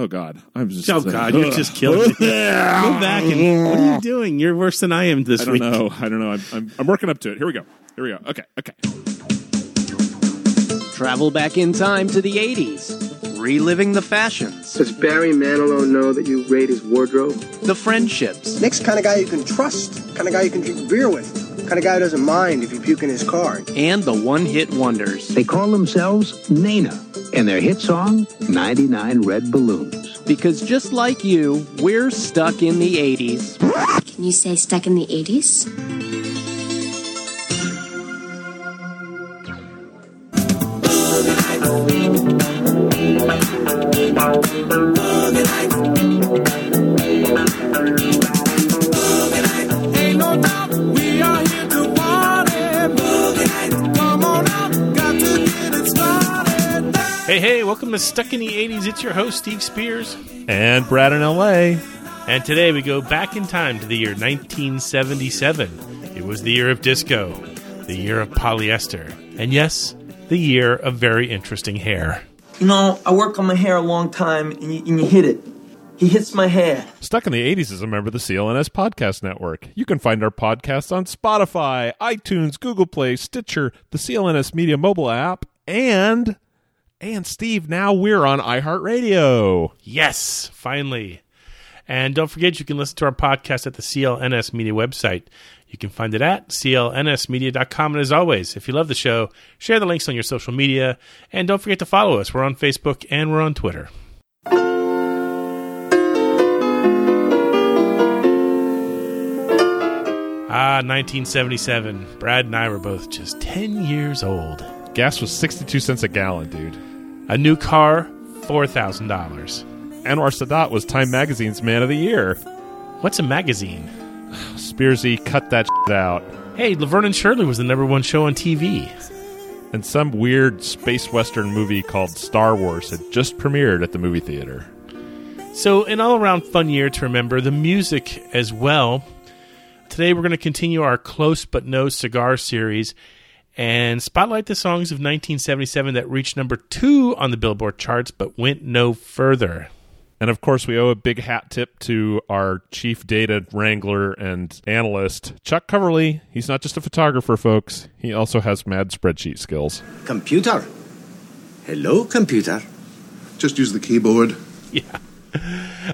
Oh God, I'm just. Oh God, you're just killing me. Go back and what are you doing? You're worse than I am this I don't week. know. I don't know. I'm, I'm, I'm working up to it. Here we go. Here we go. Okay. Okay. Travel back in time to the 80s, reliving the fashions, Does Barry Manilow know that you raid his wardrobe? the friendships, Nick's kind of guy you can trust, kind of guy you can drink beer with, kind of guy who doesn't mind if you puke in his car. and the one hit wonders. They call themselves Nena, and their hit song, 99 Red Balloons. Because just like you, we're stuck in the 80s. Can you say stuck in the 80s? Ain't no Hey, hey, welcome to Stuck in the 80s. It's your host, Steve Spears. And Brad in L.A. And today we go back in time to the year 1977. It was the year of disco, the year of polyester, and yes, the year of very interesting hair. You know, I work on my hair a long time, and you, and you hit it. He hits my hair. Stuck in the 80s is a member of the CLNS Podcast Network. You can find our podcasts on Spotify, iTunes, Google Play, Stitcher, the CLNS Media mobile app, and and Steve, now we're on iHeartRadio. Yes, finally. And don't forget, you can listen to our podcast at the CLNS Media website. You can find it at clnsmedia.com. And as always, if you love the show, share the links on your social media. And don't forget to follow us. We're on Facebook and we're on Twitter. Ah, 1977. Brad and I were both just 10 years old. Gas was 62 cents a gallon, dude. A new car, $4,000. Anwar Sadat was Time Magazine's Man of the Year. What's a magazine? Spearsy cut that out. Hey, Laverne and Shirley was the number one show on TV. And some weird space western movie called Star Wars had just premiered at the movie theater. So, an all around fun year to remember, the music as well. Today, we're going to continue our Close But No Cigar series and spotlight the songs of 1977 that reached number two on the Billboard charts but went no further. And of course, we owe a big hat tip to our chief data wrangler and analyst, Chuck Coverly. He's not just a photographer, folks. He also has mad spreadsheet skills. Computer. Hello, computer. Just use the keyboard. Yeah.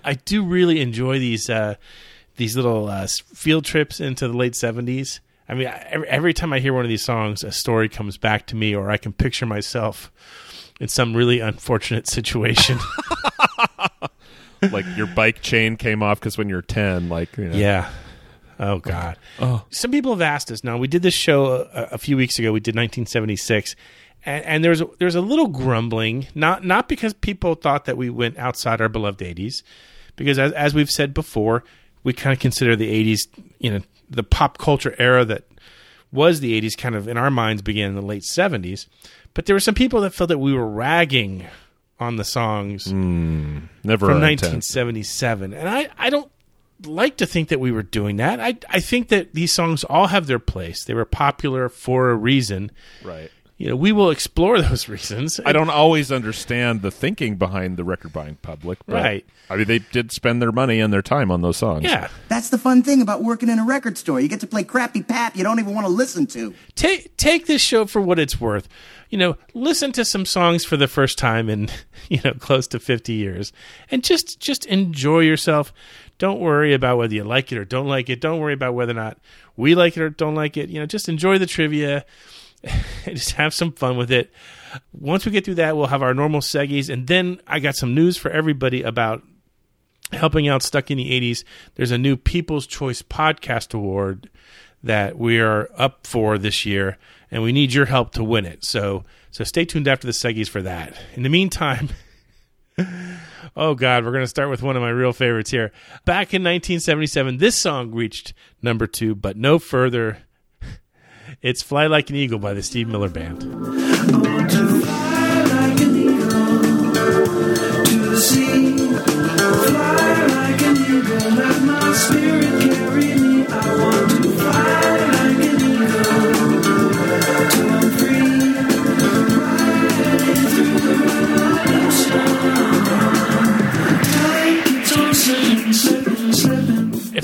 I do really enjoy these uh, these little uh, field trips into the late 70s. I mean, I- every, every time I hear one of these songs, a story comes back to me, or I can picture myself in some really unfortunate situation. like your bike chain came off because when you're 10, like, you know. Yeah. Oh God. Oh. Some people have asked us. Now we did this show a, a few weeks ago. We did 1976, and, and there's a, there's a little grumbling. Not not because people thought that we went outside our beloved 80s, because as as we've said before, we kind of consider the 80s, you know, the pop culture era that was the 80s. Kind of in our minds began in the late 70s, but there were some people that felt that we were ragging on the songs hmm. Never from our intent. 1977 and I, I don't like to think that we were doing that I, I think that these songs all have their place they were popular for a reason Right. you know we will explore those reasons I don't always understand the thinking behind the record buying public. But, Right. I mean, they did spend their money and their time on those songs. yeah That's the fun thing about working in a record store. You get to play crappy pap you don't even want to listen to. take take this show for what it's worth you know listen to some songs for the first time in you know close to 50 years and just just enjoy yourself. Don't worry about whether you like it or don't like it. Don't worry about whether or not we like it or don't like it. You know just enjoy the trivia just have some fun with it. Once we get through that we'll have our normal seggies. And then i got some news for everybody about helping out stuck in the 80s there's a new people's choice podcast award that we are up for this year and we need your help to win it. So so stay tuned after the seggies for that. In the meantime oh god we're going to start with one of my real favorites here. Back in 1977 this song reached number two but no further. It's fly like an eagle by the steve miller band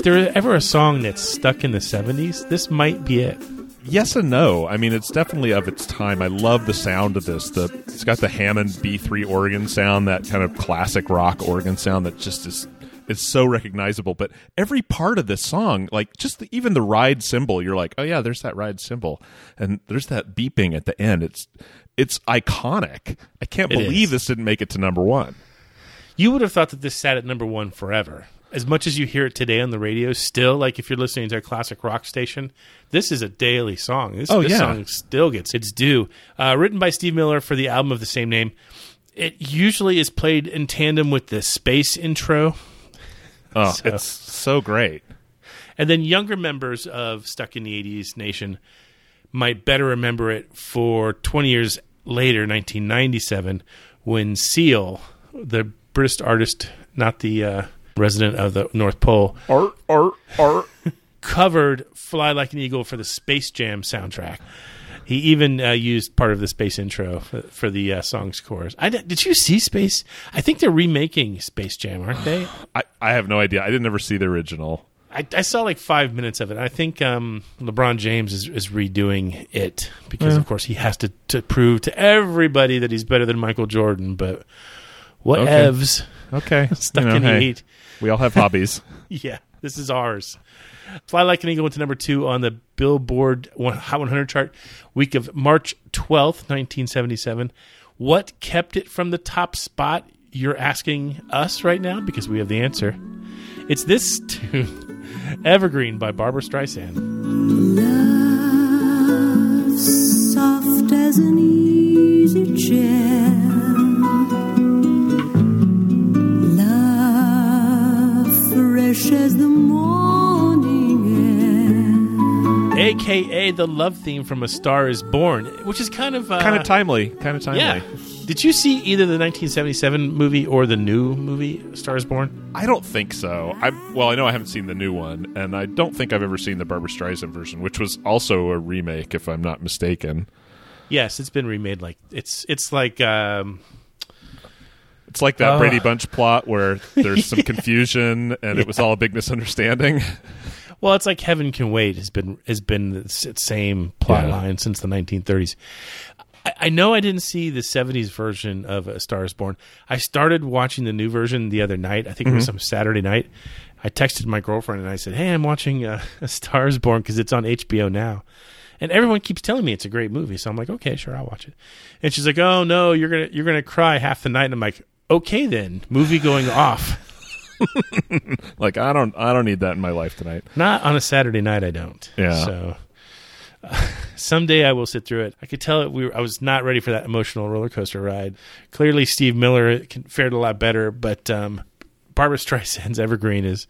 there ever a song that's stuck in the 70s, this might be it. Yes and no. I mean, it's definitely of its time. I love the sound of this. The it's got the Hammond B3 organ sound, that kind of classic rock organ sound that just is it's so recognizable. But every part of this song, like just the, even the ride cymbal, you're like, oh yeah, there's that ride cymbal, and there's that beeping at the end. It's it's iconic. I can't It believe is. this didn't make it to number one. You would have thought that this sat at number one forever. As much as you hear it today on the radio, still, like if you're listening to a classic rock station, this is a daily song. This, Oh, this yeah. song still gets its due. Uh, written by Steve Miller for the album of the same name. It usually is played in tandem with the space intro. Oh, So- it's so great. And then younger members of Stuck in the 80s Nation might better remember it for 20 years later, 1997, when Seal, the British artist, not the uh, resident of the North Pole, art, art, art, covered Fly Like an Eagle for the Space Jam soundtrack. He even uh, used part of the space intro for, for the uh, song's chorus. I, did you see Space? I think they're remaking Space Jam, aren't they? I, I have no idea. I didn't ever see the original. I, I saw like five minutes of it. I think um, LeBron James is, is redoing it because, of course, he has to, to prove to everybody that he's better than Michael Jordan. But what Okay. evs? Okay, Stuck You know, in the hey, eight. We all have hobbies. Yeah, this is ours. Fly Like an Eagle went to number two on the Billboard Hot 100 chart week of March 12th, 1977. What kept it from the top spot? You're asking us right now because we have the answer. It's this tune, Evergreen by Barbra Streisand. Love, soft as an easy chair. Fresh as the morning air. AKA the love theme from A Star is Born, which is kind of. Uh, kind of timely. Kind of timely. Yeah. Did you see either the 1977 movie or the new movie, A Star is Born? I don't think so. I well, I know I haven't seen the new one, and I don't think I've ever seen the Barbra Streisand version, which was also a remake, if I'm not mistaken. Yes, it's been remade. Like it's it's like um, It's like that Oh. Brady Bunch plot where there's some confusion, and it was all a big misunderstanding. well, it's like Heaven Can Wait has been has been the same plot Yeah. line since the 1930s. I, I know I didn't see the 70s version of A Star Is Born. I started watching the new version the other night. I think it was Mhm. some Saturday night. I texted my girlfriend and I said, "Hey, I'm watching uh, A Star Is Born because it's on HBO now." And everyone keeps telling me it's a great movie, so I'm like, "Okay, sure, I'll watch it." And she's like, "Oh no, you're gonna you're gonna cry half the night." And I'm like, "Okay, then, movie going off." like I don't, I don't need that in my life tonight. Not on a Saturday night, I don't. Yeah. So uh, someday I will sit through it. I could tell it. We were, I was not ready for that emotional roller coaster ride. Clearly, Steve Miller fared a lot better, but um, Barbra Streisand's "Evergreen" is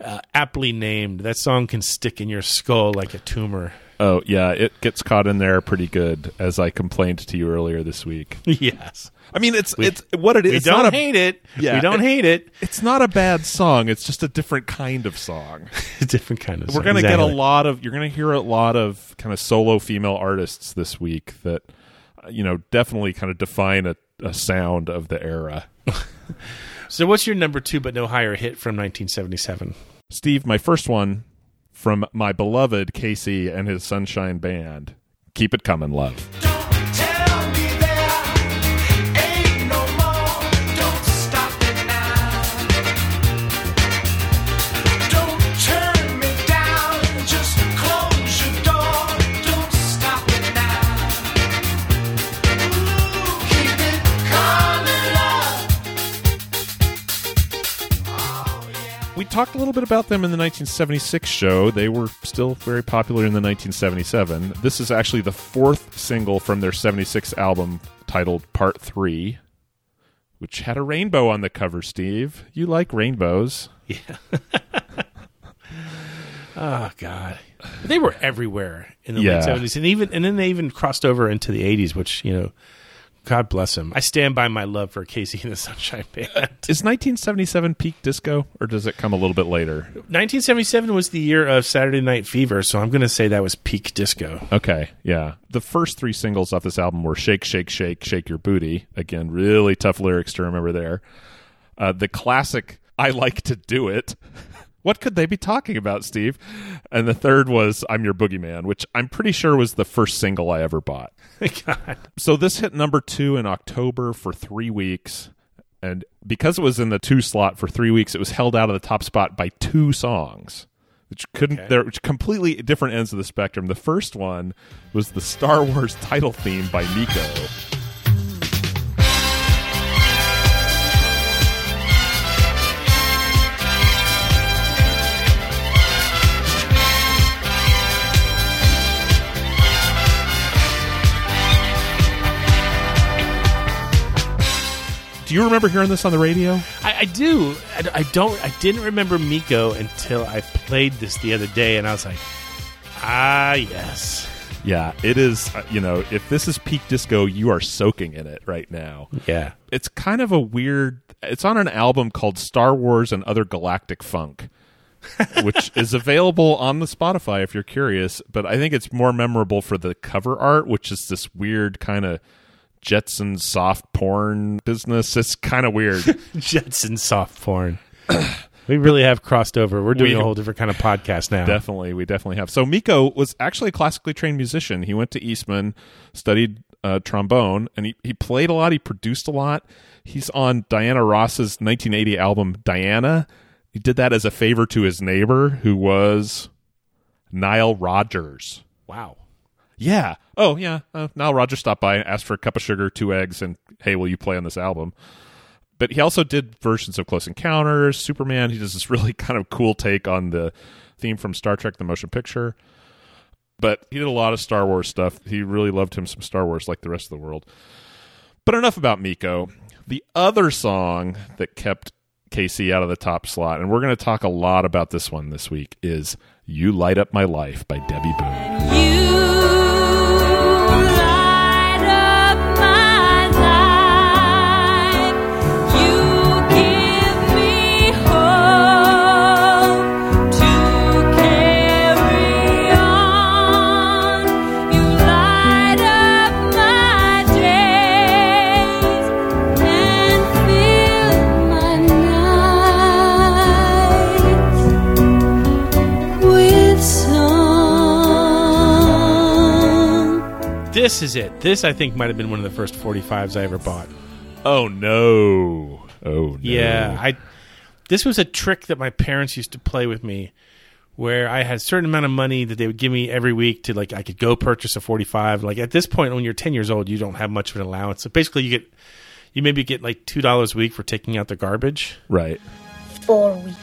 uh, aptly named. That song can stick in your skull like a tumor. Oh yeah, it gets caught in there pretty good, as I complained to you earlier this week. yes. I mean, it's We- it's what it is. we It's don't a, hate it. Yeah, we don't it- hate it. It's not a bad song. It's just a different kind of song. a different kind of. We're song. gonna get a lot of. You're gonna hear a lot of kind of solo female artists this week that, uh, you know, definitely kind of define a, a sound of the era. So, what's your number two but no higher hit from 1977? Steve, my first one from my beloved KC and his Sunshine Band. Keep it coming, love. Talked a little bit about them in the 1976 show. They were still very popular in the 1977. This is actually the fourth single from their 76 album titled Part 3, which had a rainbow on the cover, Steve. You like rainbows. Yeah. oh God, they were everywhere in the Yeah. late seventies, and even and then they even crossed over into the eighties, which you know, God bless him. I stand by my love for KC and the Sunshine Band. Is 1977 peak disco, or does it come a little bit later? 1977 was the year of Saturday Night Fever, so I'm going to say that was peak disco. Okay, yeah. The first three singles off this album were Shake, Shake, Shake, Shake Your Booty. Again, really tough lyrics to remember there. Uh, the classic I Like to Do It, What could they be talking about, Steve? And the third was I'm Your Boogeyman, which I'm pretty sure was the first single I ever bought. God. So this hit number two in October for three weeks. And because it was in the two slot for three weeks, it was held out of the top spot by two songs, which couldn't, Okay. they're completely different ends of the spectrum. The first one was the Star Wars title theme by Meco. Do you remember hearing this on the radio? I, I do. I, I don't. I didn't remember Meco until I played this the other day, and I was like, ah, yes. Yeah, it is. uh, You know, if this is peak disco, you are soaking in it right now. Yeah. It's kind of a weird. It's on an album called Star Wars and Other Galactic Funk, which is available on the Spotify if you're curious. But I think it's more memorable for the cover art, which is this weird kind of Jetson soft porn business. It's kind of weird. Jetson soft porn. we really have crossed over. We're doing We- a whole different kind of podcast now. Definitely, we definitely have. So Meco was actually a classically trained musician. He went to Eastman, studied uh, trombone, and he, he played a lot. He produced a lot. He's on Diana Ross's 1980 album Diana. He did that as a favor to his neighbor, who was Nile Rodgers. Wow. Yeah. Oh, yeah. Uh, Nile Rodgers stopped by and asked for a cup of sugar, two eggs, and hey, will you play on this album? But he also did versions of Close Encounters, Superman. He does this really kind of cool take on the theme from Star Trek: The Motion Picture. But he did a lot of Star Wars stuff. He really loved him some Star Wars, like the rest of the world. But enough about Meco. The other song that kept KC out of the top slot, and we're going to talk a lot about this one this week, is "You Light Up My Life" by Debby Boone. With This is it. This, I think, might have been one of the first 45s I ever bought. Oh no! Oh no! Yeah, I. This was a trick that my parents used to play with me, where I had a certain amount of money that they would give me every week to like I could go purchase a forty five. Like at this point, when you're ten years old, you don't have much of an allowance. So basically, you get you maybe get like two dollars a week for taking out the garbage. Right. Four weeks.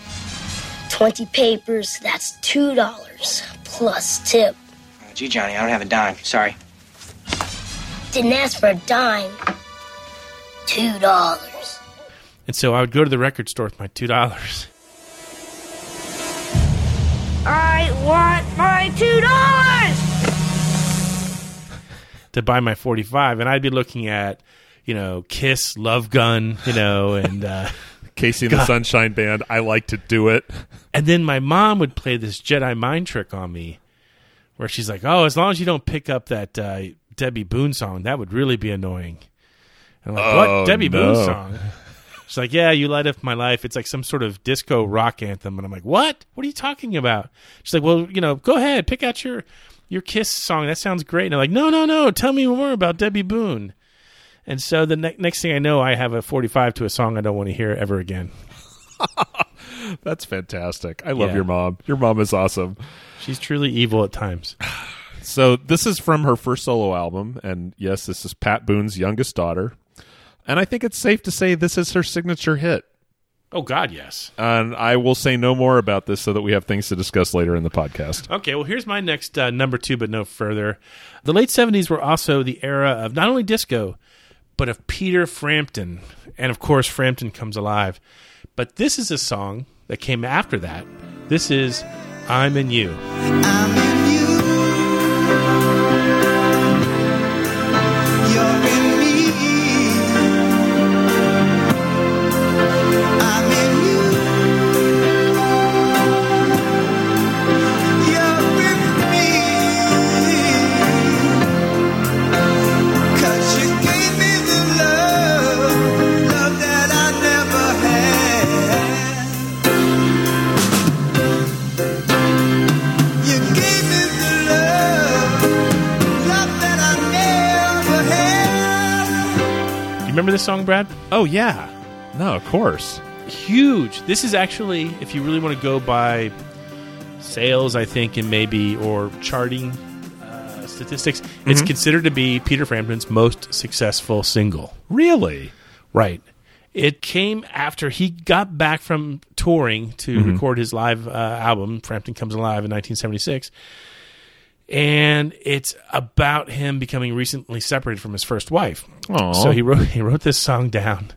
20 papers, that's $2 plus tip. Gee, Johnny, I don't have a dime. Sorry. Didn't ask for a dime. $2. And so I would go to the record store with my two dollars. I want my $2! to buy my 45 and I'd be looking at you know Kiss Love Gun you know and uh KC and the Sunshine Band. I like to do it. and then my mom would play this Jedi mind trick on me where she's like oh as long as you don't pick up that uh, Debby Boone song that would really be annoying and I'm like Oh, what Debby no. Boone song She's like, yeah, you light up my life. It's like some sort of disco rock anthem, and I'm like, what? What are you talking about? She's like, well, you know, go ahead, pick out your your Kiss song. That sounds great. And I'm like, no, no, no. Tell me more about Debby Boone. And so the ne- next thing I know, I have a 45 to a song I don't want to hear ever again. That's fantastic. I love Yeah. your mom. Your mom is awesome. She's truly evil at times. So this is from her first solo album, and yes, this is Pat Boone's youngest daughter. And I think it's safe to say this is her signature hit. Oh God, yes. And I will say no more about this so that we have things to discuss later in the podcast. Okay, well, here's my next uh, number two, but no further. The late 70s were also the era of not only disco, but of Peter Frampton. And of course, Frampton Comes Alive. But this is a song that came after that. This is I'm in You. remember this song, Brad? Oh yeah, no, of course. Huge. This is actually, if you really want to go by sales, I think, and maybe or charting uh, statistics, it's Mhm. considered to be Peter Frampton's most successful single. Really? Right. It came after he got back from touring to Mhm. record his live uh, album, Frampton Comes Alive, in 1976. And it's about him becoming recently separated from his first wife. Aw. So he wrote he wrote this song down.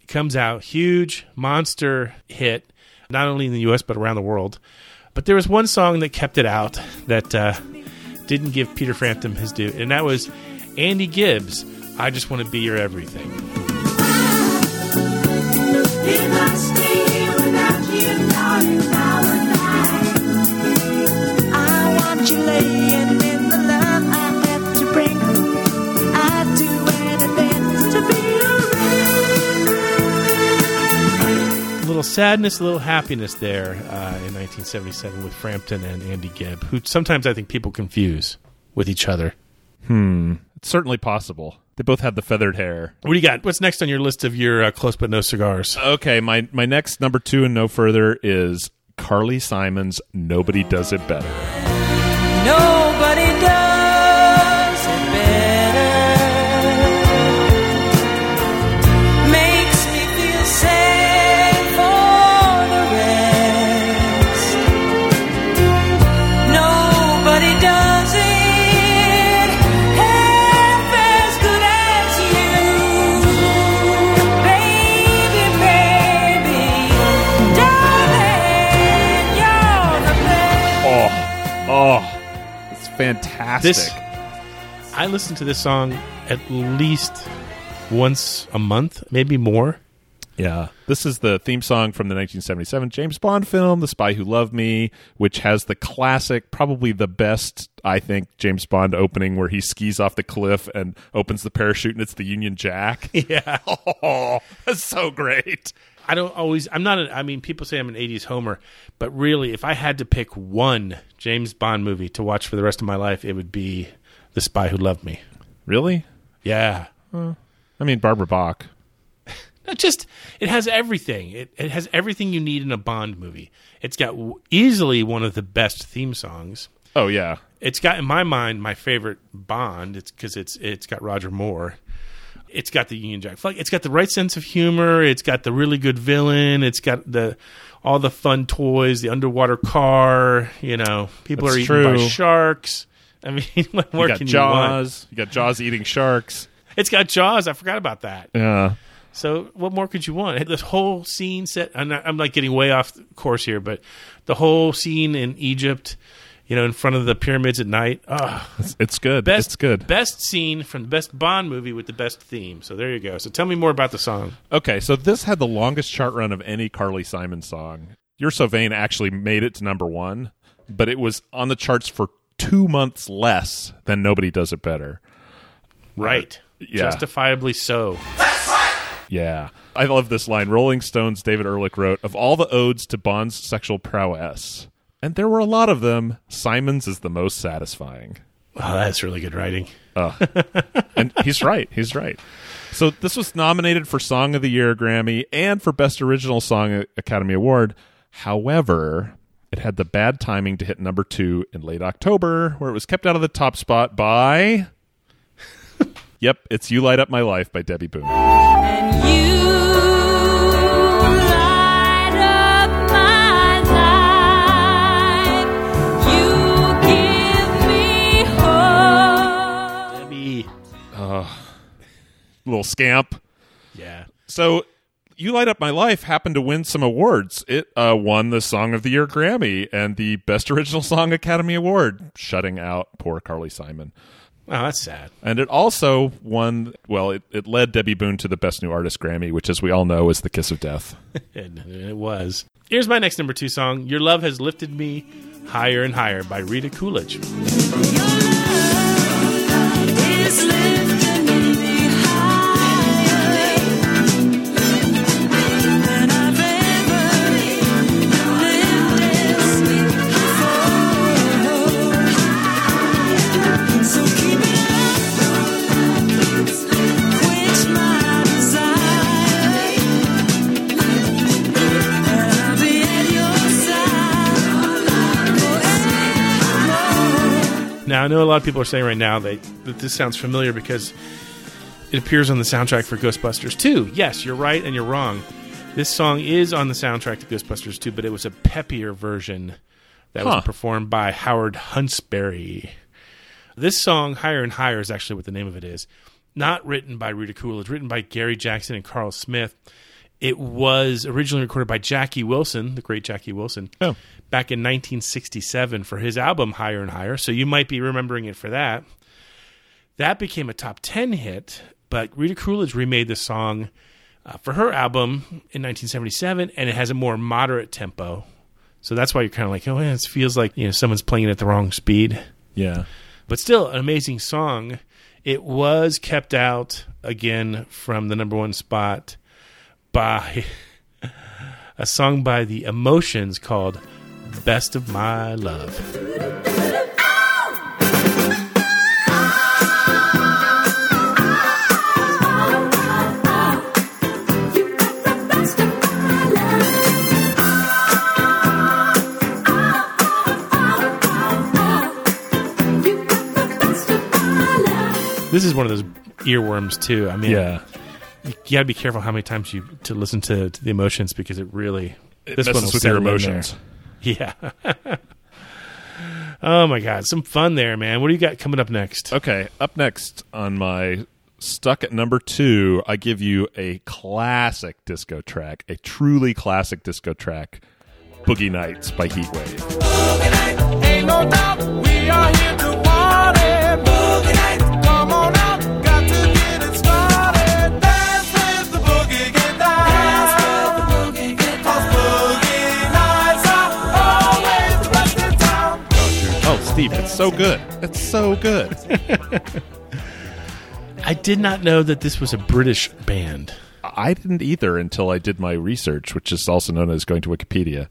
It comes out huge monster hit, not only in the U.S. but around the world. But there was one song that kept it out that uh, didn't give Peter Frampton his due, and that was Andy Gibbs. I just want to be your everything. I sadness, a little happiness there uh, in 1977 with Frampton and Andy Gibb, who sometimes I think people confuse with each other. Hmm. It's certainly possible. They both had the feathered hair. What do you got? What's next on your list of your uh, close but no cigars? Okay, my my next number two and no further is Carly Simon's "Nobody Does It Better." Nobody Oh, it's fantastic. This, I listen to this song at least once a month, maybe more. Yeah. This is the theme song from the 1977 James Bond film, The Spy Who Loved Me, which has the classic, probably the best, I think, James Bond opening where he skis off the cliff and opens the parachute and it's the Union Jack. Yeah. Oh, that's so great. I don't always. I'm not. A, I mean, people say I'm an '80s homer, but really, if I had to pick one James Bond movie to watch for the rest of my life, it would be The Spy Who Loved Me. Really? Yeah. I mean, Barbara Bach. Not just it has everything. It, it has everything you need in a Bond movie. It's got easily one of the best theme songs. Oh, yeah. It's got in my mind my favorite Bond. It's because it's it's got Roger Moore. It's got the Union Jack flag. It's got the right sense of humor. It's got the really good villain. It's got the all the fun toys, the underwater car. You know, people That's are eaten by sharks. I mean, what more you got can you? Jaws. You, got Jaws eating sharks. It's got Jaws. I forgot about that. Yeah. So what more could you want? This whole scene set. I'm, not, I'm like getting way off course here, but the whole scene in Egypt, you know, in front of the pyramids at night. Oh, It's, it's good. best it's good. Best scene from the best Bond movie with the best theme. So there you go. So tell me more about the song. Okay, so this had the longest chart run of any Carly Simon song. You're So Vain actually made it to number one, but it was on the charts for two months less than Nobody Does It Better. Uh, right. yeah. Justifiably so. Yeah. I love this line. Rolling Stones David Ehrlich wrote, Of all the odes to Bond's sexual prowess, and there were a lot of them, Simon's is the most satisfying. Oh, that's really good writing. Uh, and he's right. He's right. So this was nominated for Song of the Year Grammy and for Best Original Song Academy Award. However, it had the bad timing to hit number two in late October, where it was kept out of the top spot by. yep, it's "You Light Up My Life" by Debby Boone. Little scamp. Yeah. So, You Light Up My Life happened to win some awards. It uh, won the Song of the Year Grammy and the Best Original Song Academy Award, shutting out poor Carly Simon. Oh, that's sad. And it also won, well, it, it led Debby Boone to the Best New Artist Grammy, which, as we all know, is The Kiss of Death. it, it was. Here's my next number two song Your Love Has Lifted Me Higher and Higher by Rita Coolidge. Now I know a lot of people are saying right now that, that this sounds familiar because it appears on the soundtrack for Ghostbusters 2. Yes, you're right and you're wrong. This song is on the soundtrack to Ghostbusters 2, but it was a peppier version that Huh. was performed by Howard Huntsberry. This song, Higher and Higher, is actually what the name of it is. Not written by Rita Coolidge, written by Gary Jackson and Carl Smith. It was originally recorded by Jackie Wilson, the great Jackie Wilson, Oh. back in 1967 for his album Higher and Higher. So you might be remembering it for that. That became a top 10 hit, but Rita Coolidge remade the song uh, for her album in 1977, and it has a more moderate tempo. So that's why you're kind of like, oh, man, it feels like you know someone's playing it at the wrong speed. Yeah. But still, an amazing song. It was kept out again from the number one spot by a song by the Emotions called Best of My Love. This is one of those earworms too. I mean, Yeah. You, you got to be careful how many times you to listen to, to the emotions because it really It this one messes will with your settle in there. emotions. Yeah. oh my god, some fun there, man. What do you got coming up next? Okay, up next on my stuck at number two, I give you a classic disco track, a truly classic disco track, "Boogie Nights" by Heatwave. Steve, it's so good. It's so good. I did not know that this was a British band. I didn't either until I did my research, which is also known as going to Wikipedia.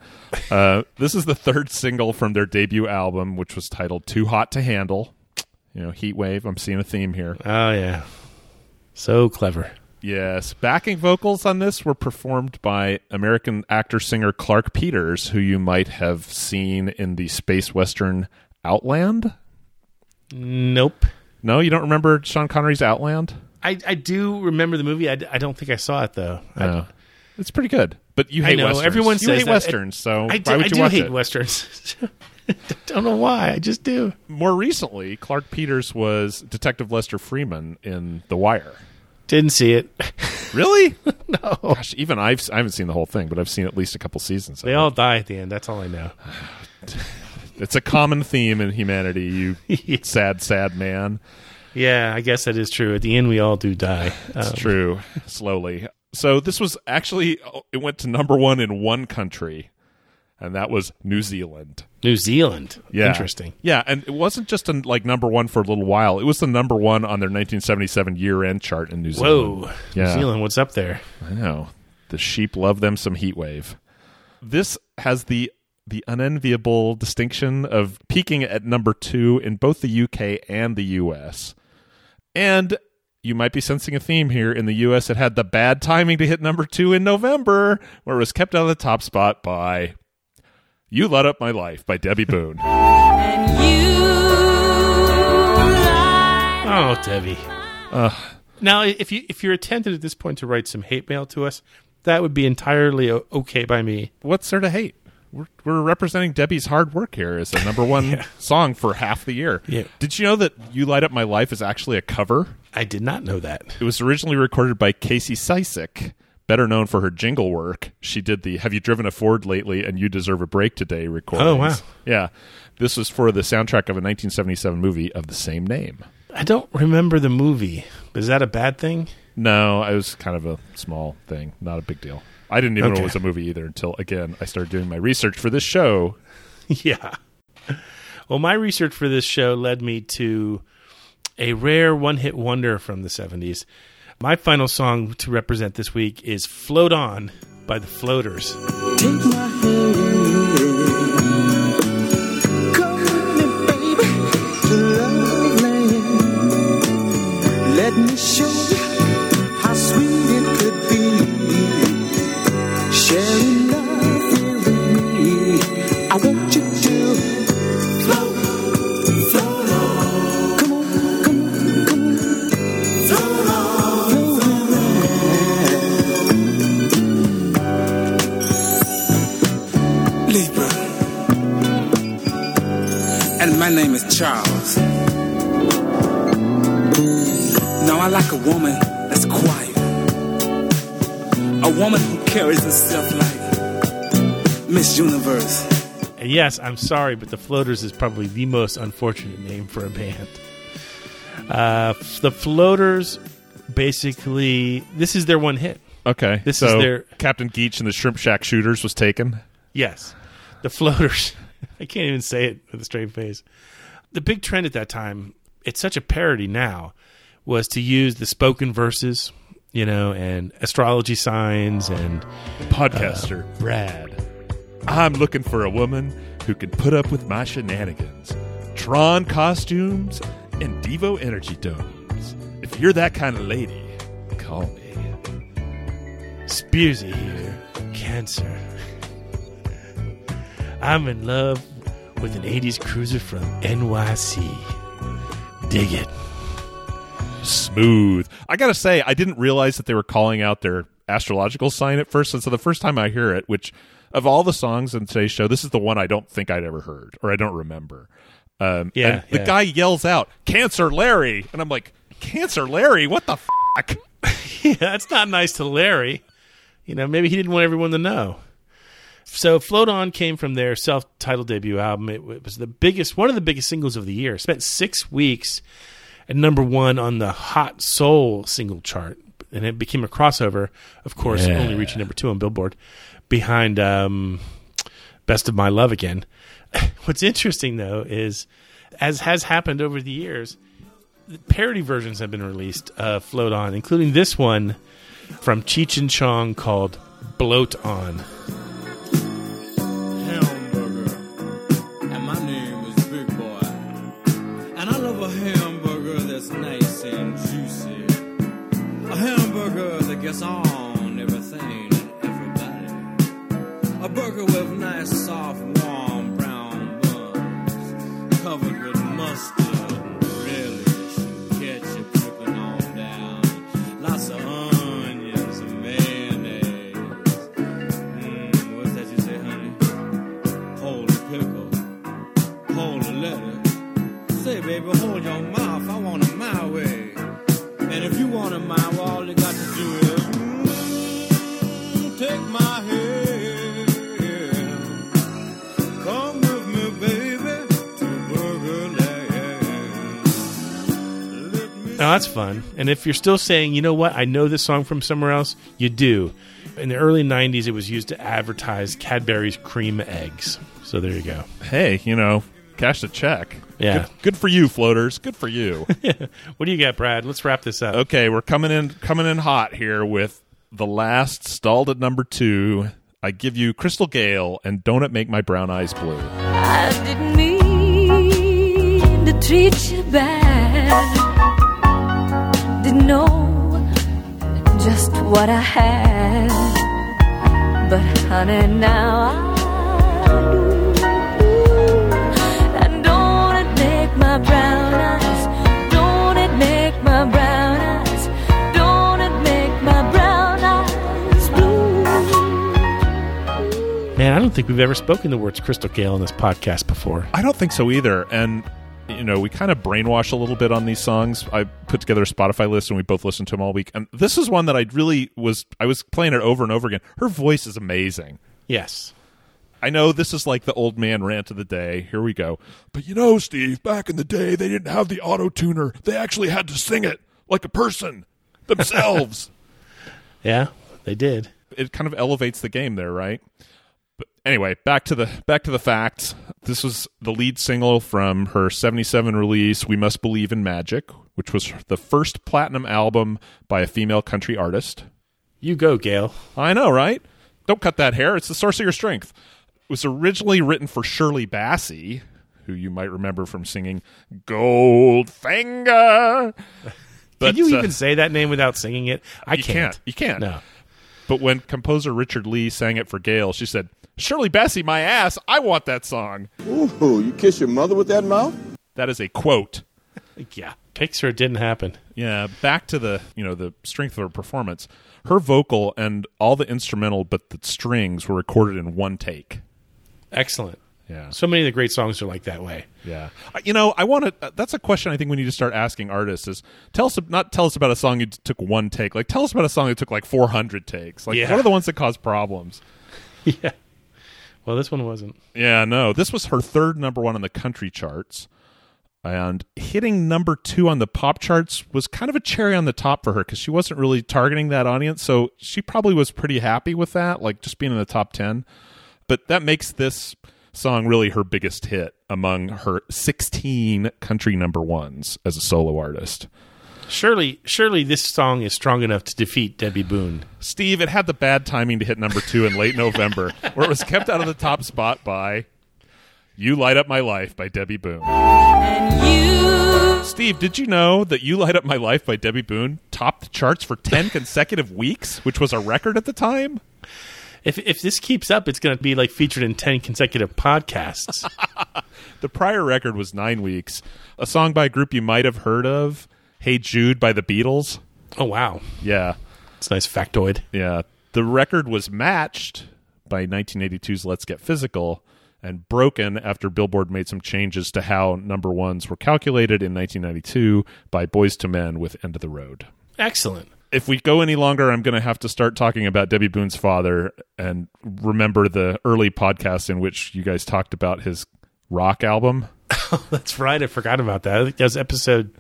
Uh, this is the third single from their debut album, which was titled "Too Hot to Handle." You know, heat wave. I'm seeing a theme here. Oh yeah, so clever. Yes, backing vocals on this were performed by American actor singer Clarke Peters, who you might have seen in the space western Outland. Nope. No, you don't remember Sean Connery's Outland? I, I do remember the movie. I, I don't think I saw it though. I- No. It's pretty good, but you I hate know westerns. everyone you hate that. westerns, so I do, why would I you do watch hate it? westerns. don't know why. I just do. More recently, Clarke Peters was Detective Lester Freamon in The Wire. Didn't see it. Really? no. Gosh, even I've I haven't seen the whole thing, but I've seen at least a couple seasons. They all die at the end. That's all I know. It's a common theme in humanity. You sad, sad man. Yeah, I guess that is true. At the end, we all do die. It's Um, true. Slowly. So this was actually it went to number one in one country, and that was New Zealand. New Zealand. Yeah, Interesting. Yeah, and it wasn't just a, like number one for a little while. It was the number one on their 1977 year-end chart in New Zealand. Whoa. Yeah. New Zealand, what's up there? I know. The sheep love them some heat wave. This has the the unenviable distinction of peaking at number two in both the UK and the US. And you might be sensing a theme here. In the US, it had the bad timing to hit number two in November, where it was kept out of the top spot by You Let Up My Life by Debby Boone. Oh, Debby. Ugh. Now, if you if you're tempted at this point to write some hate mail to us, that would be entirely okay by me. What's there to hate? We're, we're representing Debby's hard work here as the number one song for half the year. Yeah. Did you know that You Light Up My Life is actually a cover? I did not know that. It was originally recorded by Kasey Cisyk, better known for her jingle work. She did the Have You Driven a Ford Lately and You Deserve a Break Today recordings. Oh, wow. Yeah. This was for the soundtrack of a 1977 movie of the same name. I don't remember the movie. Is that a bad thing? No, it was kind of a small thing, not a big deal. I didn't even know it was a movie either until, again, I started doing my research for this show. yeah. Well, my research for this show led me to a rare one hit wonder from the 70s. My final song to represent this week is Float On by the Floaters. Take like a woman that's quiet. A woman who carries herself like Miss Universe. And yes, I'm sorry, but the Floaters is probably the most unfortunate name for a band. Uh, the Floaters, basically, this is their one hit. Okay, This so is their Captain Geach and the Shrimp Shack Shooters was taken. Yes. The floaters. I can't even say it with a straight face. The big trend at that time, it's such a parody now, was to use the spoken verses, you know, and astrology signs and Podcaster uh, Brad. I'm looking for a woman who can put up with my shenanigans, Tron costumes, and Devo energy domes. If you're that kind of lady, call me. Spearsy here, Cancer. I'm in love with an 80s cruiser from NYC. Dig it. Smooth. I gotta say, I didn't realize that they were calling out their astrological sign at first. And so the first time I hear it, which of all the songs in today's show, this is the one I don't think I'd ever heard or I don't remember. Um, Yeah, and the guy yells out, "Cancer, Larry!" and I'm like, "Cancer, Larry? What the fuck?" yeah, that's not nice to Larry. You know, maybe he didn't want everyone to know. So, Float On came from their self-titled debut album. It, it was the biggest, one of the biggest singles of the year. Spent six weeks at number one on the Hot Soul single chart, and it became a crossover. Of course, Yeah. only reaching number two on Billboard, behind um, "Best of My Love" again. What's interesting though is, as has happened over the years, parody versions have been released of Float On, including this one from Cheech and Chong called Bloat On. A burger with nice, soft, warm brown buns. Covered with mustard that's fun. And if you're still saying, you know what, I know this song from somewhere else, you do. In the early 90s, it was used to advertise Cadbury's cream eggs. So there you go. Hey, you know, cash the check. Yeah. Good, good for you, floaters. Good for you. What do you got, Brad? Let's wrap this up. okay, we're coming in coming in hot here with the last stalled at number two. I give you Crystal Gayle and Don't It Make My Brown Eyes Blue. I didn't mean to treat you bad. Didn't know just what I had. But honey, now I do. And don't it make my brown eyes? Don't it make my brown eyes? Don't it make my brown eyes blue? Man, I don't think we've ever spoken the words Crystal Gayle in this podcast before. I don't think so either. And you know, we kind of brainwash a little bit on these songs. I put together a Spotify list and we both listened to them all week. And this is one that I really was I was playing it over and over again. Her voice is amazing. Yes. I know this is like the old man rant of the day. Here we go. But you know, Steve, back in the day they didn't have the auto tuner. They actually had to sing it like a person themselves. Yeah, they did. it kind of elevates the game there, right? But anyway, back to the back to the facts. This was the lead single from her 77 release We Must Believe in Magic, which was the first platinum album by a female country artist. You go, Gayle. I know, right? Don't cut that hair. It's the source of your strength. It was originally written for Shirley Bassey, who you might remember from singing Goldfinger. Can you uh, even say that name without singing it? I you can't. can't. You can't. No. But when composer Richard Leigh sang it for Gayle, she said, Shirley Bassey, my ass, I want that song. Ooh, you kiss your mother with that mouth? That is a quote. Yeah. Picture it didn't happen. Yeah, back to the you know the strength of her performance. Her vocal and all the instrumental, but the strings were recorded in one take. Excellent. Yeah. So many of the great songs are like that way. Yeah, Uh, you know, I want to. Uh, that's a question I think we need to start asking artists: is tell us not tell us about a song you took one take. Like tell us about a song that took like four hundred takes. Like Yeah. what are the ones that cause problems? yeah. Well, this one wasn't. Yeah, no, this was her third number one on the country charts, and hitting number two on the pop charts was kind of a cherry on the top for her because she wasn't really targeting that audience. So she probably was pretty happy with that, like just being in the top ten. But that makes this song really her biggest hit among her 16 country number ones as a solo artist. Surely, surely this song is strong enough to defeat Debby Boone. Steve, it had the bad timing to hit number two in late November, where it was kept out of the top spot by You Light Up My Life by Debby Boone. Steve, did you know that You Light Up My Life by Debby Boone topped the charts for 10 consecutive weeks, which was a record at the time? If if this keeps up, it's going to be like featured in ten consecutive podcasts. The prior record was nine weeks. A song by a group you might have heard of, Hey Jude by the Beatles. oh wow, Yeah. it's a nice factoid. Yeah. The record was matched by 1982's Let's Get Physical and broken after Billboard made some changes to how number ones were calculated in 1992 by Boyz II Men with End of the Road. Excellent. If we go any longer, I'm going to have to start talking about Debby Boone's father and remember the early podcast in which you guys talked about his rock album. That's right. I forgot about that. I think that was episode.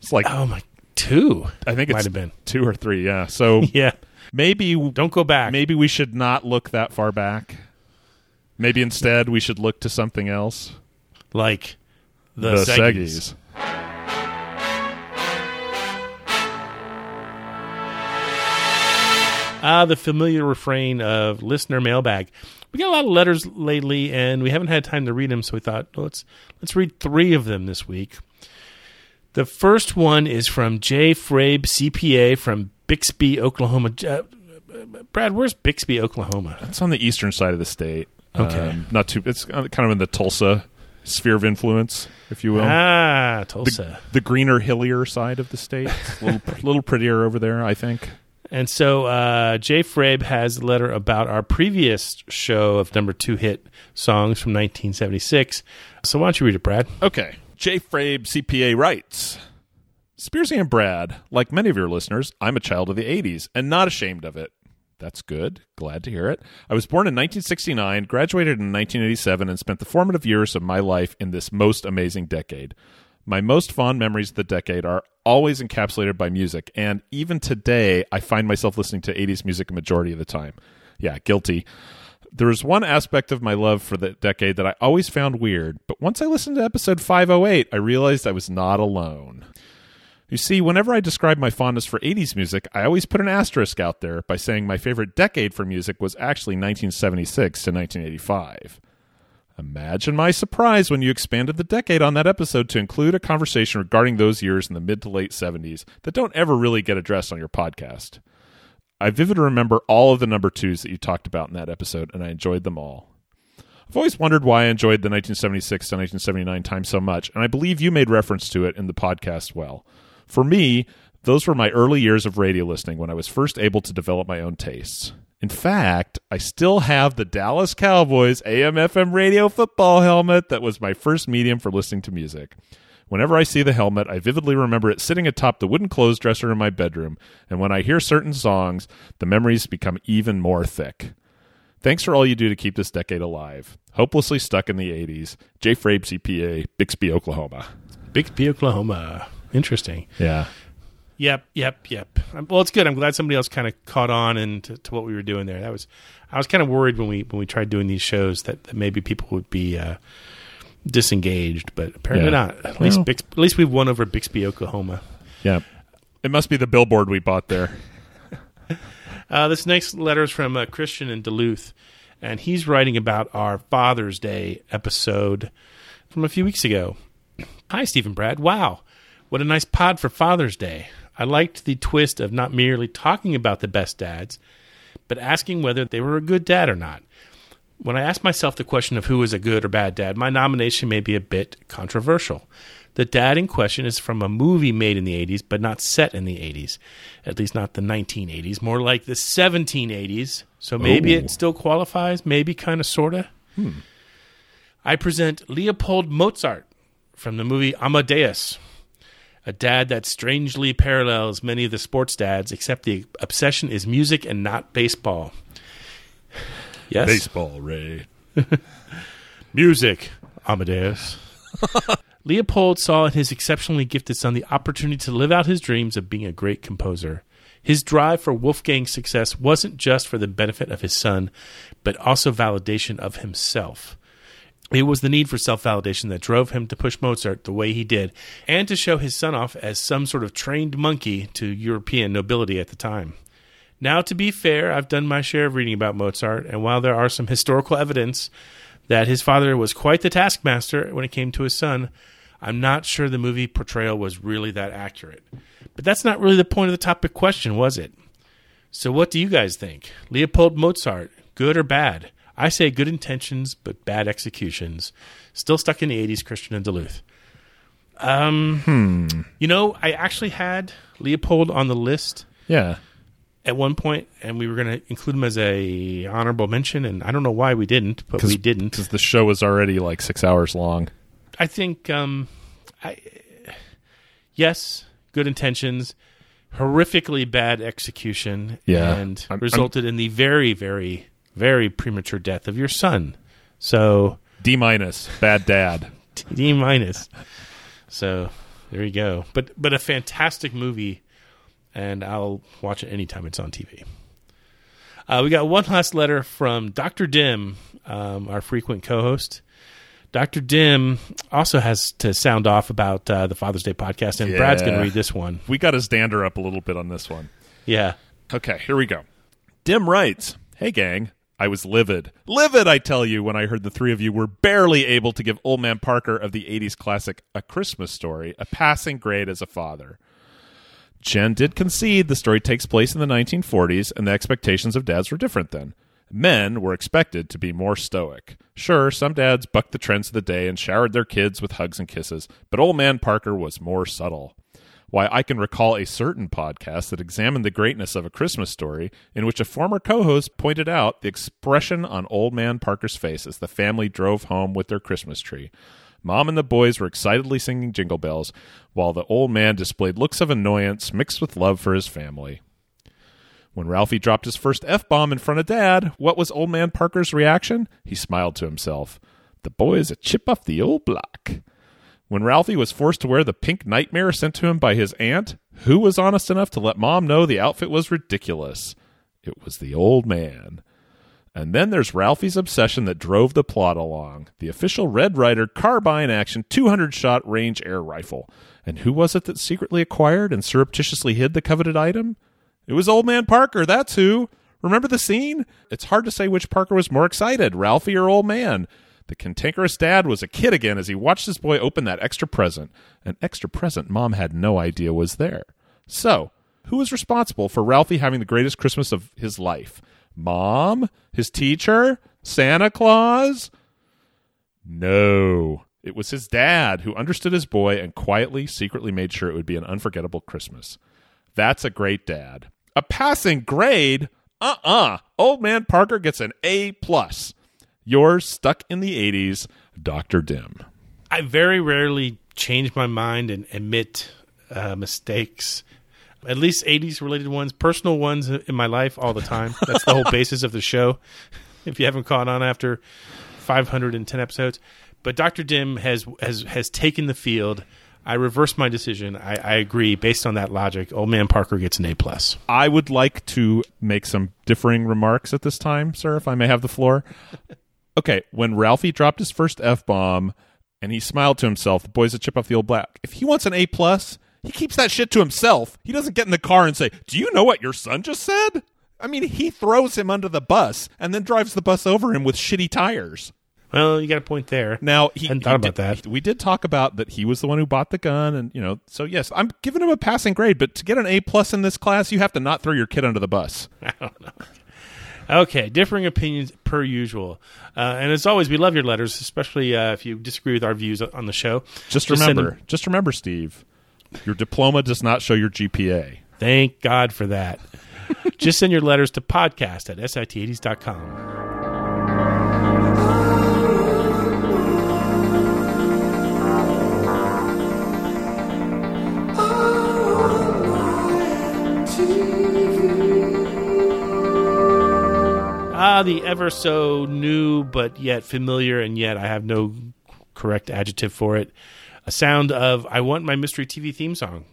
It's like, Oh my, two. I think it might it's have been. two or three. Yeah. So Yeah. maybe Don't go back. maybe we should not look that far back. Maybe instead we should look to something else. Like the, Seggies. Ah, the familiar refrain of listener mailbag. We got a lot of letters lately, and we haven't had time to read them, so we thought well, let's let's read three of them this week. The first one is from Jay Frabe, CPA from Bixby, Oklahoma. Uh, Brad, where's Bixby, Oklahoma? It's on the eastern side of the state. Okay. Um, not too. It's kind of in the Tulsa sphere of influence, if you will. Ah, the, Tulsa. the greener, hillier side of the state. A little, little prettier over there, I think. And so uh, Jay Frabe has a letter about our previous show of number two hit songs from 1976. So why don't you read it, Brad? Okay. Jay Frabe, CPA, writes Spearsy and Brad, like many of your listeners, I'm a child of the 80s and not ashamed of it. That's good. Glad to hear it. I was born in 1969, graduated in 1987, and spent the formative years of my life in this most amazing decade. My most fond memories of the decade are always encapsulated by music, and even today, I find myself listening to 80s music a majority of the time. Yeah, guilty. There is one aspect of my love for the decade that I always found weird, but once I listened to episode 508, I realized I was not alone. You see, whenever I describe my fondness for 80s music, I always put an asterisk out there by saying my favorite decade for music was actually 1976 to 1985. Imagine my surprise when you expanded the decade on that episode to include a conversation regarding those years in the mid to late 70s that don't ever really get addressed on your podcast. I vividly remember all of the number twos that you talked about in that episode, and I enjoyed them all. I've always wondered why I enjoyed the 1976 to 1979 time so much, and I believe you made reference to it in the podcast well. For me, those were my early years of radio listening when I was first able to develop my own tastes. In fact, I still have the Dallas Cowboys AM FM radio football helmet that was my first medium for listening to music. Whenever I see the helmet, I vividly remember it sitting atop the wooden clothes dresser in my bedroom, and when I hear certain songs, the memories become even more thick. Thanks for all you do to keep this decade alive. Hopelessly stuck in the 80s. J. Frabe, CPA, Bixby, Oklahoma. Bixby, Oklahoma. Interesting. Yeah. Yep, yep, yep. Um, Well, it's good. I'm glad somebody else kind of caught on and to, to what we were doing there. That was, I was kind of worried when we when we tried doing these shows that, that maybe people would be uh, disengaged, but apparently Yeah. not. At least Well- Bix, at least we've won over Bixby, Oklahoma. Yeah. It must be the billboard we bought there. Uh, this next letter is from uh, Christian in Duluth, and he's writing about our Father's Day episode from a few weeks ago. Hi, Stephen Brad. Wow, what a nice pod for Father's Day. I liked the twist of not merely talking about the best dads, but asking whether they were a good dad or not. When I ask myself the question of who is a good or bad dad, my nomination may be a bit controversial. The dad in question is from a movie made in the 80s, but not set in the 80s. At least not the 1980s, more like the 1780s. So maybe Oh. it still qualifies, maybe kind of, sort of. Hmm. I present Leopold Mozart from the movie Amadeus. A dad that strangely parallels many of the sports dads, except the obsession is music and not baseball. Yes? Baseball, Ray. Music, Amadeus. Leopold saw in his exceptionally gifted son the opportunity to live out his dreams of being a great composer. His drive for Wolfgang's success wasn't just for the benefit of his son, but also validation of himself. It was the need for self validation that drove him to push Mozart the way he did, and to show his son off as some sort of trained monkey to European nobility at the time. Now, to be fair, I've done my share of reading about Mozart, and while there are some historical evidence that his father was quite the taskmaster when it came to his son, I'm not sure the movie portrayal was really that accurate. But that's not really the point of the topic question, was it? So, what do you guys think? Leopold Mozart, good or bad? I say good intentions, but bad executions. Still stuck in the 80s, Christian and Duluth. Um, Hmm. You know, I actually had Leopold on the list Yeah. At one point, and we were going to include him as a honorable mention, and I don't know why we didn't, but we didn't. Because the show was already like six hours long. I think, um, I yes, good intentions, horrifically bad execution, Yeah. and I'm- resulted in the very, very, very premature death of your son. So D minus, bad dad. D minus. So there you go. But but a fantastic movie, and I'll watch it anytime it's on TV. Uh, we got one last letter from Dr. Dim, um, our frequent co-host. Dr. Dim also has to sound off about uh, the Father's Day podcast, and Brad's going to read this one. We got his dander up a little bit on this one. Yeah. Okay, here we go. Dim writes Hey, gang. I was livid. Livid, I tell you, when I heard the three of you were barely able to give Old Man Parker of the 80s classic A Christmas Story a passing grade as a father. Jen did concede the story takes place in the 1940s, and the expectations of dads were different then. Men were expected to be more stoic. Sure, some dads bucked the trends of the day and showered their kids with hugs and kisses, but Old Man Parker was more subtle. Why, I can recall a certain podcast that examined the greatness of a Christmas story in which a former co host pointed out the expression on Old Man Parker's face as the family drove home with their Christmas tree. Mom and the boys were excitedly singing jingle bells, while the old man displayed looks of annoyance mixed with love for his family. When Ralphie dropped his first F bomb in front of Dad, what was Old Man Parker's reaction? He smiled to himself. The boy is a chip off the old block. When Ralphie was forced to wear the pink nightmare sent to him by his aunt, who was honest enough to let Mom know the outfit was ridiculous? It was the old man. And then there's Ralphie's obsession that drove the plot along the official Red Ryder carbine action 200 shot range air rifle. And who was it that secretly acquired and surreptitiously hid the coveted item? It was Old Man Parker, that's who. Remember the scene? It's hard to say which Parker was more excited, Ralphie or Old Man. The cantankerous dad was a kid again as he watched his boy open that extra present. An extra present mom had no idea was there. So, who was responsible for Ralphie having the greatest Christmas of his life? Mom? His teacher? Santa Claus? No. It was his dad who understood his boy and quietly, secretly made sure it would be an unforgettable Christmas. That's a great dad. A passing grade? Uh-uh. Old man Parker gets an A plus. Yours stuck in the 80s, Dr. Dim. I very rarely change my mind and admit uh, mistakes. At least 80s related ones, personal ones in my life all the time. That's the whole basis of the show. If you haven't caught on after 510 episodes, but Dr. Dim has has has taken the field. I reversed my decision. I, I agree. Based on that logic, Old Man Parker gets an A plus. I would like to make some differing remarks at this time, sir, if I may have the floor. Okay, when Ralphie dropped his first F bomb and he smiled to himself, the boy's a chip off the old block. If he wants an A plus, he keeps that shit to himself. He doesn't get in the car and say, Do you know what your son just said? I mean, he throws him under the bus and then drives the bus over him with shitty tires. Well, you got a point there. Now he hadn't he thought about did- that. We did talk about that he was the one who bought the gun, and you know, so yes, I'm giving him a passing grade. But to get an A plus in this class, you have to not throw your kid under the bus. I don't know. Okay, differing opinions per usual. Uh, and as always, we love your letters, especially uh, if you disagree with our views on the show. Just remember, just remember, Steve, your diploma does not show your GPA. Thank God for that. Just send your letters to podcast at sit80s.com. Ah, the ever so new but yet familiar, and yet I have no correct adjective for it. A sound of I Want My Mystery TV theme song.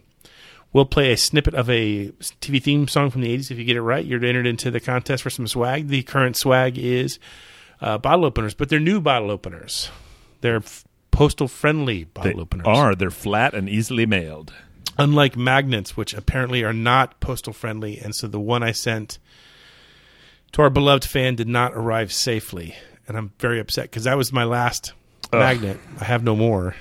We'll play a snippet of a TV theme song from the 80s. If you get it right, you're entered into the contest for some swag. The current swag is uh, bottle openers, but they're new bottle openers. They're f- postal friendly bottle They openers. are. They're flat and easily mailed. Unlike magnets, which apparently are not postal friendly. And so the one I sent to our beloved fan did not arrive safely. And I'm very upset because that was my last Ugh. magnet. I have no more.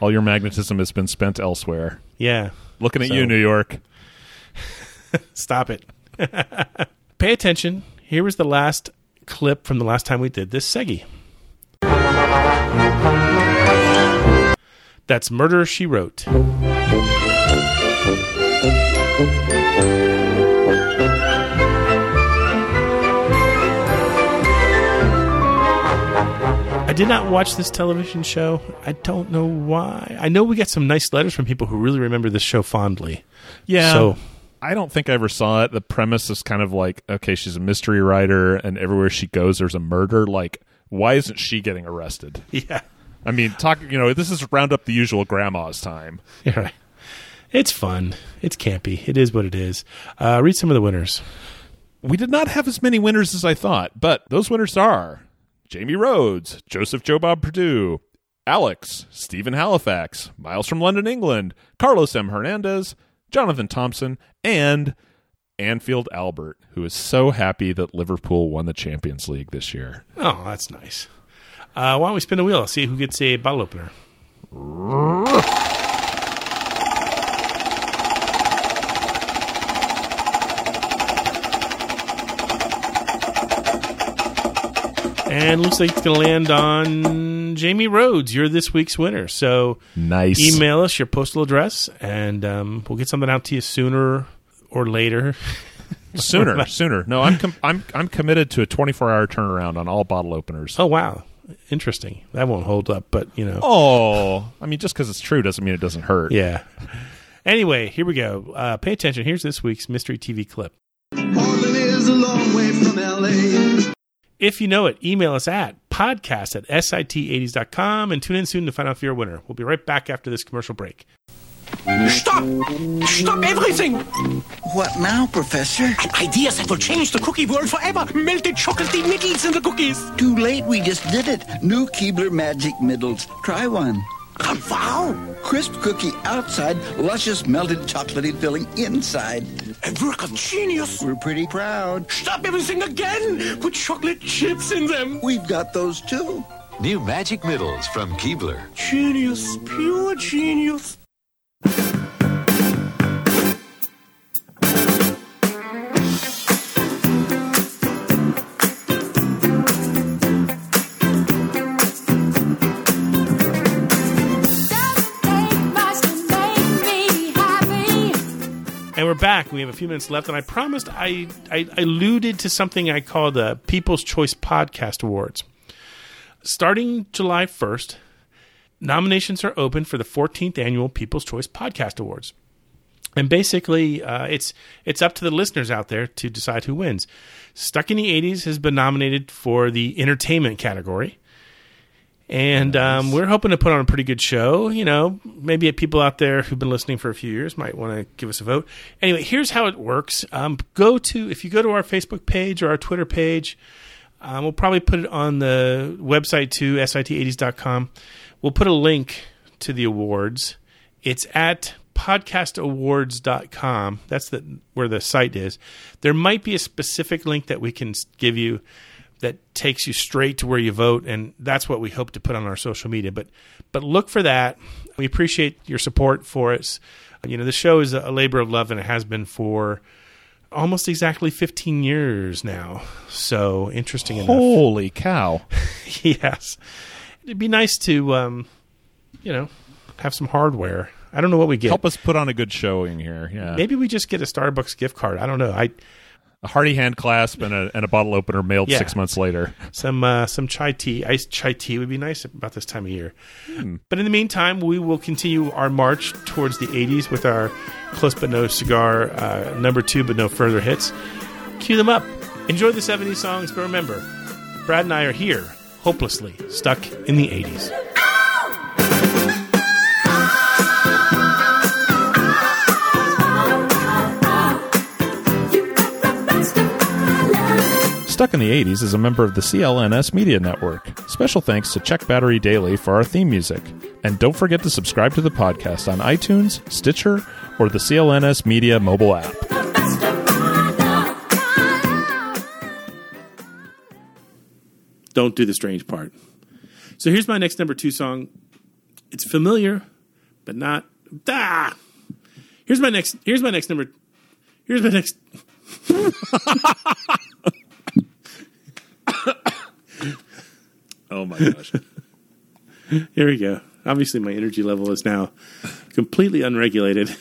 All your magnetism has been spent elsewhere. Yeah. Looking at So- you, New York. Stop it. Pay attention. Here was the last clip from the last time we did this Segi. That's Murder She Wrote. Did not watch this television show. I don't know why. I know we got some nice letters from people who really remember this show fondly. Yeah. So I don't think I ever saw it. The premise is kind of like, okay, she's a mystery writer, and everywhere she goes, there's a murder. Like, why isn't she getting arrested? Yeah. I mean, talk. You know, this is round up the usual grandma's time. You're right. It's fun. It's campy. It is what it is. Uh, read some of the winners. We did not have as many winners as I thought, but those winners are Jamie Rhodes, Joseph Joe Bob Purdue, Alex, Stephen Halifax, Miles from London, England, Carlos M. Hernandez, Jonathan Thompson, and Anfield Albert, who is so happy that Liverpool won the Champions League this year. Oh, that's nice. Uh, why don't we spin the wheel? See who gets a bottle opener. And looks like it's going to land on Jamie Rhodes. You're this week's winner. So Nice. email us your postal address, and um, we'll get something out to you sooner or later. Sooner, sooner. No, I'm com- I'm I'm committed to a 24 hour turnaround on all bottle openers. Oh wow, interesting. That won't hold up, but you know. Oh, I mean, just because it's true doesn't mean it doesn't hurt. Yeah. Anyway, here we go. Uh, pay attention. Here's this week's mystery TV clip. Portland is a long way from LA. If you know it, email us at podcast at sit80s.com and tune in soon to find out if you're a winner. We'll be right back after this commercial break. Stop! Stop everything! What now, Professor? An idea that will change the cookie world forever! Melted chocolatey middles in the cookies! Too late, we just did it. New Keebler Magic Middles. Try one. Wow! Crisp cookie outside, luscious melted chocolatey filling inside. And we're of genius! We're pretty proud. Stop everything again! Put chocolate chips in them! We've got those too. New Magic Middles from Keebler. Genius, pure genius. We're back. We have a few minutes left, and I promised I, I alluded to something I call the People's Choice Podcast Awards. Starting July 1st, nominations are open for the 14th annual People's Choice Podcast Awards. And basically, uh, it's it's up to the listeners out there to decide who wins. Stuck in the 80s has been nominated for the entertainment category. And um, we're hoping to put on a pretty good show. You know, maybe people out there who've been listening for a few years might want to give us a vote. Anyway, here's how it works. Um, go to if you go to our Facebook page or our Twitter page, um, we'll probably put it on the website too, sit80s.com. We'll put a link to the awards. It's at podcastawards.com. That's the where the site is. There might be a specific link that we can give you that takes you straight to where you vote and that's what we hope to put on our social media. But but look for that. We appreciate your support for us. You know, the show is a labor of love and it has been for almost exactly 15 years now. So, interesting enough. Holy cow. yes. It'd be nice to um you know, have some hardware. I don't know what we get. Help us put on a good showing here. Yeah. Maybe we just get a Starbucks gift card. I don't know. I a hearty hand clasp and a, and a bottle opener mailed Yeah. six months later. some uh, some chai tea, iced chai tea would be nice about this time of year. Hmm. But in the meantime, we will continue our march towards the 80s with our close but no cigar uh, number two but no further hits. Cue them up. Enjoy the 70s songs, but remember, Brad and I are here, hopelessly stuck in the 80s. Stuck in the 80s is a member of the CLNS Media Network. Special thanks to Check Battery Daily for our theme music. And don't forget to subscribe to the podcast on iTunes, Stitcher, or the CLNS Media mobile app. Don't do the strange part. So here's my next number two song. It's familiar, but not. Ah! Here's my next. Here's my next number. Here's my next. Oh my gosh. Here we go. Obviously, my energy level is now completely unregulated.